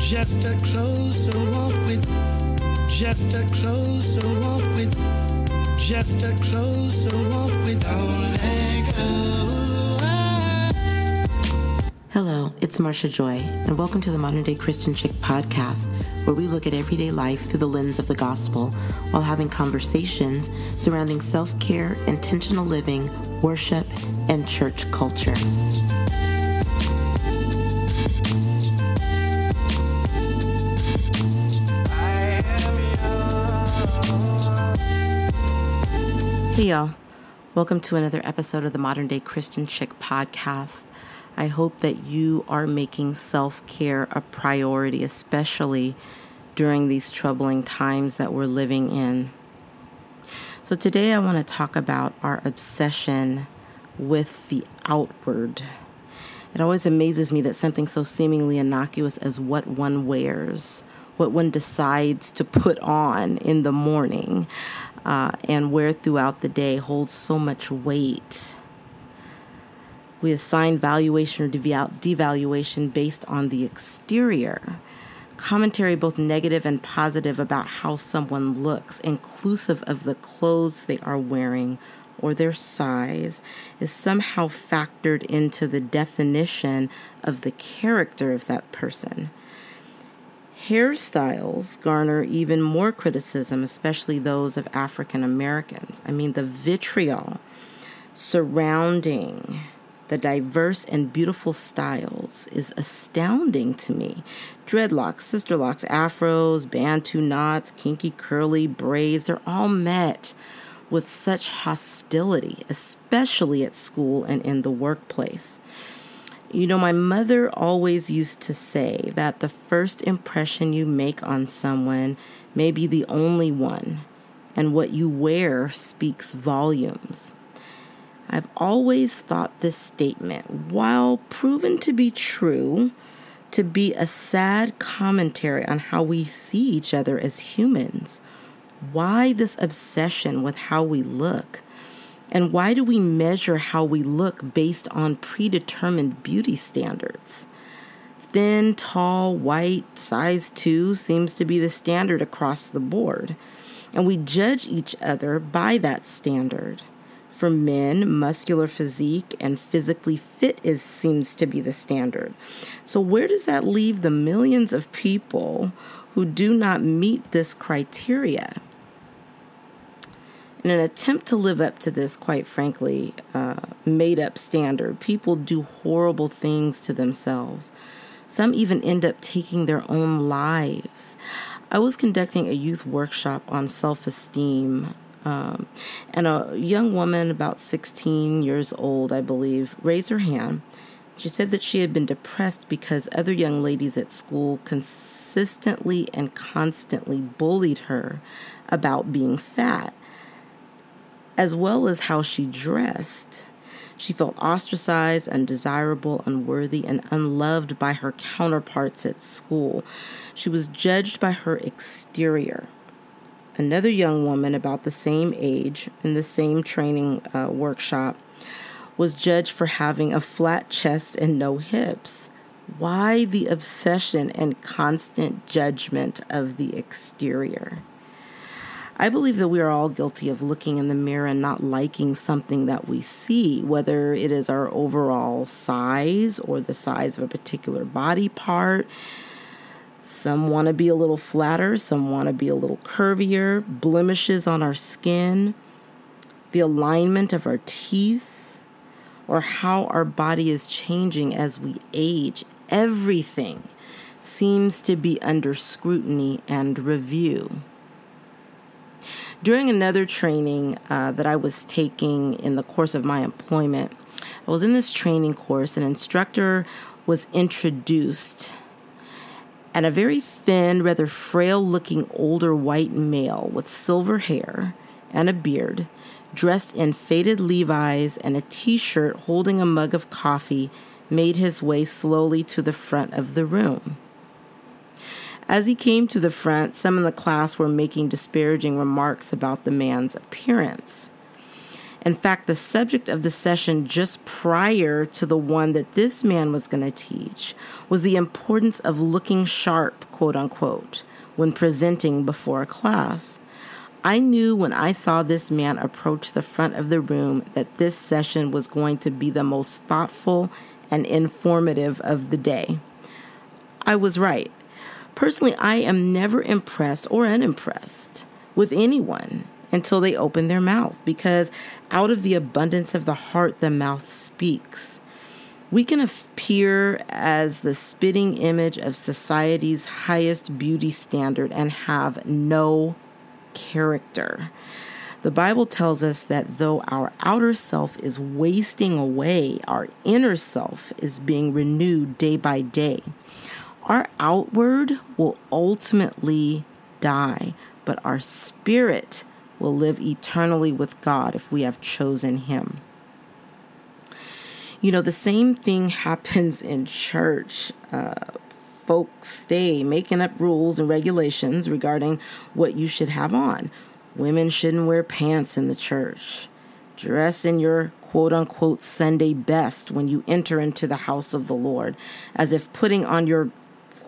Just a closer walk with, just a closer walk with, just a closer walk with Hello, it's Marcia Joy, and welcome to the Modern Day Christian Chick podcast, where we look at everyday life through the lens of the gospel while having conversations surrounding self care, intentional living, worship, and church culture. Hey, y'all. Welcome to another episode of the Modern Day Christian Chick podcast. I hope that you are making self care a priority, especially during these troubling times that we're living in. So, today I want to talk about our obsession with the outward. It always amazes me that something so seemingly innocuous as what one wears, what one decides to put on in the morning, uh, and wear throughout the day holds so much weight. We assign valuation or devaluation based on the exterior. Commentary, both negative and positive, about how someone looks, inclusive of the clothes they are wearing or their size, is somehow factored into the definition of the character of that person. Hairstyles garner even more criticism, especially those of African Americans. I mean, the vitriol surrounding the diverse and beautiful styles is astounding to me. Dreadlocks, sister locks, afros, bantu knots, kinky curly braids, they're all met with such hostility, especially at school and in the workplace. You know, my mother always used to say that the first impression you make on someone may be the only one, and what you wear speaks volumes. I've always thought this statement, while proven to be true, to be a sad commentary on how we see each other as humans. Why this obsession with how we look? And why do we measure how we look based on predetermined beauty standards? Thin, tall, white, size 2 seems to be the standard across the board. And we judge each other by that standard. For men, muscular physique and physically fit is seems to be the standard. So where does that leave the millions of people who do not meet this criteria? In an attempt to live up to this, quite frankly, uh, made up standard, people do horrible things to themselves. Some even end up taking their own lives. I was conducting a youth workshop on self esteem, um, and a young woman, about 16 years old, I believe, raised her hand. She said that she had been depressed because other young ladies at school consistently and constantly bullied her about being fat as well as how she dressed. She felt ostracized, undesirable, unworthy, and unloved by her counterparts at school. She was judged by her exterior. Another young woman, about the same age, in the same training uh, workshop, was judged for having a flat chest and no hips. Why the obsession and constant judgment of the exterior? I believe that we are all guilty of looking in the mirror and not liking something that we see, whether it is our overall size or the size of a particular body part. Some want to be a little flatter, some want to be a little curvier, blemishes on our skin, the alignment of our teeth, or how our body is changing as we age. Everything seems to be under scrutiny and review. During another training uh, that I was taking in the course of my employment, I was in this training course. An instructor was introduced, and a very thin, rather frail looking older white male with silver hair and a beard, dressed in faded Levi's and a t shirt holding a mug of coffee, made his way slowly to the front of the room. As he came to the front, some in the class were making disparaging remarks about the man's appearance. In fact, the subject of the session just prior to the one that this man was going to teach was the importance of looking sharp, quote unquote, when presenting before a class. I knew when I saw this man approach the front of the room that this session was going to be the most thoughtful and informative of the day. I was right. Personally, I am never impressed or unimpressed with anyone until they open their mouth because out of the abundance of the heart, the mouth speaks. We can appear as the spitting image of society's highest beauty standard and have no character. The Bible tells us that though our outer self is wasting away, our inner self is being renewed day by day. Our outward will ultimately die, but our spirit will live eternally with God if we have chosen Him. You know, the same thing happens in church. Uh, folks stay making up rules and regulations regarding what you should have on. Women shouldn't wear pants in the church. Dress in your quote unquote Sunday best when you enter into the house of the Lord, as if putting on your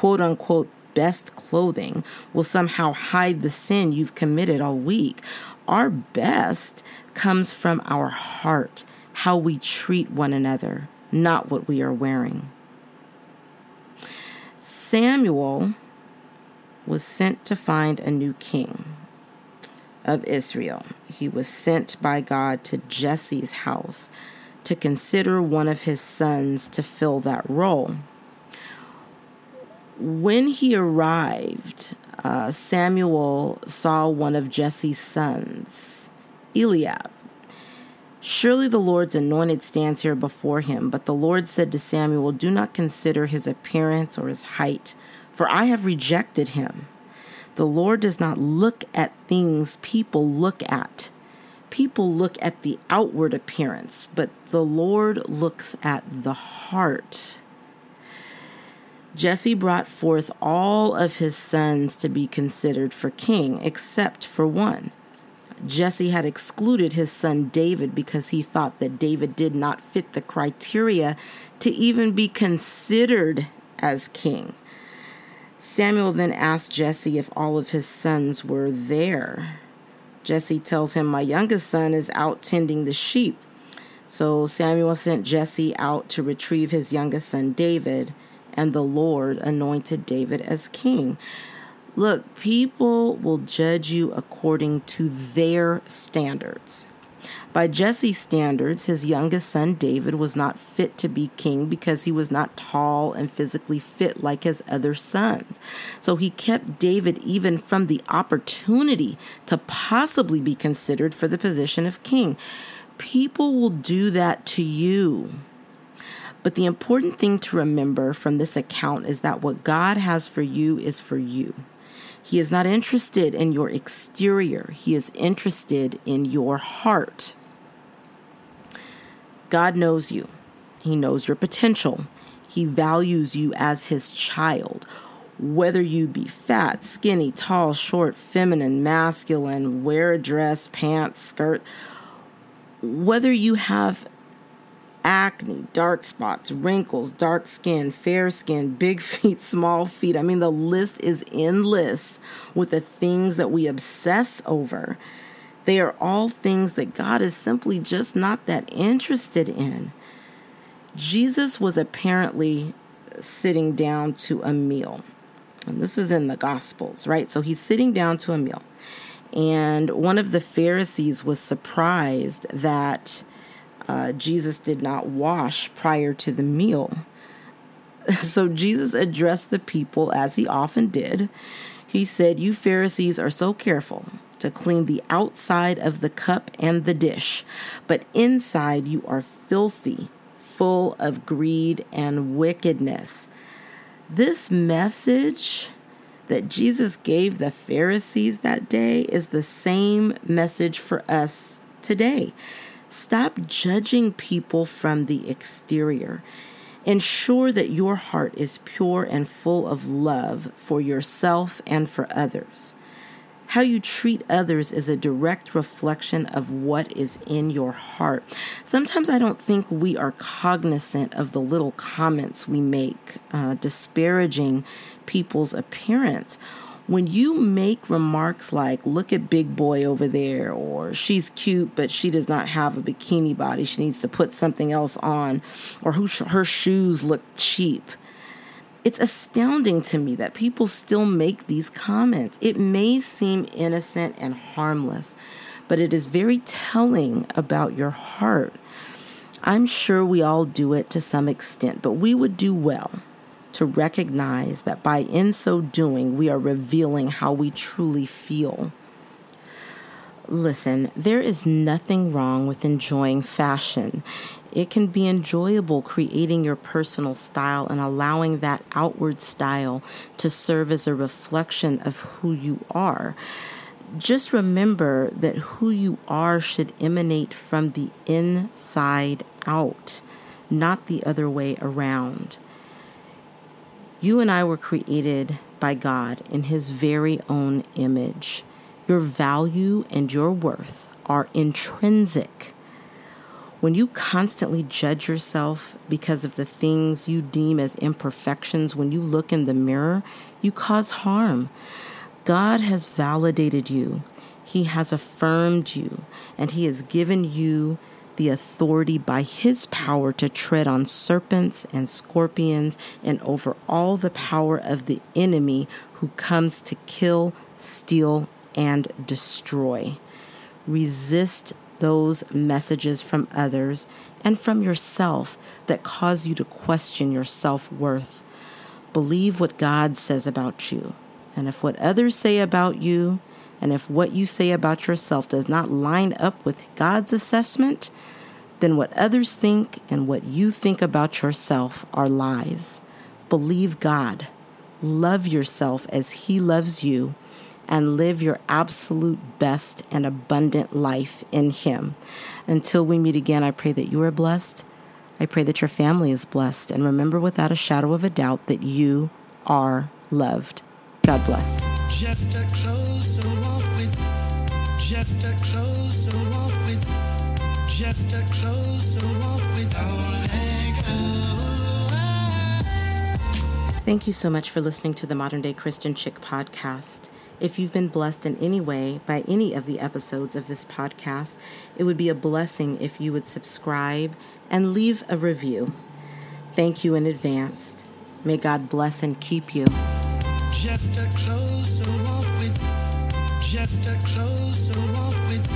quote unquote best clothing will somehow hide the sin you've committed all week. Our best comes from our heart, how we treat one another, not what we are wearing. Samuel was sent to find a new king of Israel. He was sent by God to Jesse's house to consider one of his sons to fill that role. When he arrived, uh, Samuel saw one of Jesse's sons, Eliab. Surely the Lord's anointed stands here before him. But the Lord said to Samuel, Do not consider his appearance or his height, for I have rejected him. The Lord does not look at things people look at. People look at the outward appearance, but the Lord looks at the heart. Jesse brought forth all of his sons to be considered for king, except for one. Jesse had excluded his son David because he thought that David did not fit the criteria to even be considered as king. Samuel then asked Jesse if all of his sons were there. Jesse tells him, My youngest son is out tending the sheep. So Samuel sent Jesse out to retrieve his youngest son David, and the Lord anointed David as king. Look, people will judge you according to their standards. By Jesse's standards, his youngest son David was not fit to be king because he was not tall and physically fit like his other sons. So he kept David even from the opportunity to possibly be considered for the position of king. People will do that to you. But the important thing to remember from this account is that what God has for you is for you. He is not interested in your exterior, He is interested in your heart. God knows you, He knows your potential, He values you as His child. Whether you be fat, skinny, tall, short, feminine, masculine, wear a dress, pants, skirt, whether you have acne, dark spots, wrinkles, dark skin, fair skin, big feet, small feet. I mean, the list is endless with the things that we obsess over. They are all things that God is simply just not that interested in. Jesus was apparently sitting down to a meal. And this is in the Gospels, right? So he's sitting down to a meal. And one of the Pharisees was surprised that uh, Jesus did not wash prior to the meal. So Jesus addressed the people as he often did. He said, You Pharisees are so careful to clean the outside of the cup and the dish, but inside you are filthy, full of greed and wickedness. This message that Jesus gave the Pharisees that day is the same message for us today. Stop judging people from the exterior. Ensure that your heart is pure and full of love for yourself and for others. How you treat others is a direct reflection of what is in your heart. Sometimes I don't think we are cognizant of the little comments we make, uh, disparaging people's appearance. When you make remarks like, look at big boy over there, or she's cute, but she does not have a bikini body, she needs to put something else on, or her shoes look cheap it's astounding to me that people still make these comments. It may seem innocent and harmless, but it is very telling about your heart. I'm sure we all do it to some extent, but we would do well to recognize that by in so doing, we are revealing how we truly feel. Listen, there is nothing wrong with enjoying fashion. It can be enjoyable creating your personal style and allowing that outward style to serve as a reflection of who you are. Just remember that who you are should emanate from the inside out, not the other way around. You and I were created by God in His very own image. Your value and your worth are intrinsic. When you constantly judge yourself because of the things you deem as imperfections, when you look in the mirror, you cause harm. God has validated you, He has affirmed you, and He has given you the authority by His power to tread on serpents and scorpions and over all the power of the enemy who comes to kill, steal, and destroy. Resist those messages from others and from yourself that cause you to question your self worth. Believe what God says about you. And if what others say about you, and if what you say about yourself does not line up with God's assessment, then what others think and what you think about yourself are lies. Believe God. Love yourself as He loves you and live your absolute best and abundant life in Him. Until we meet again, I pray that you are blessed. I pray that your family is blessed. And remember without a shadow of a doubt that you are loved. God bless. Just a closer walk with, just a closer walk with, just a closer walk with Thank you so much for listening to the Modern Day Christian Chick podcast. If you've been blessed in any way by any of the episodes of this podcast, it would be a blessing if you would subscribe and leave a review. Thank you in advance. May God bless and keep you. Just a closer walk with, just a closer walk with,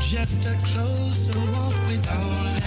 just a closer walk with our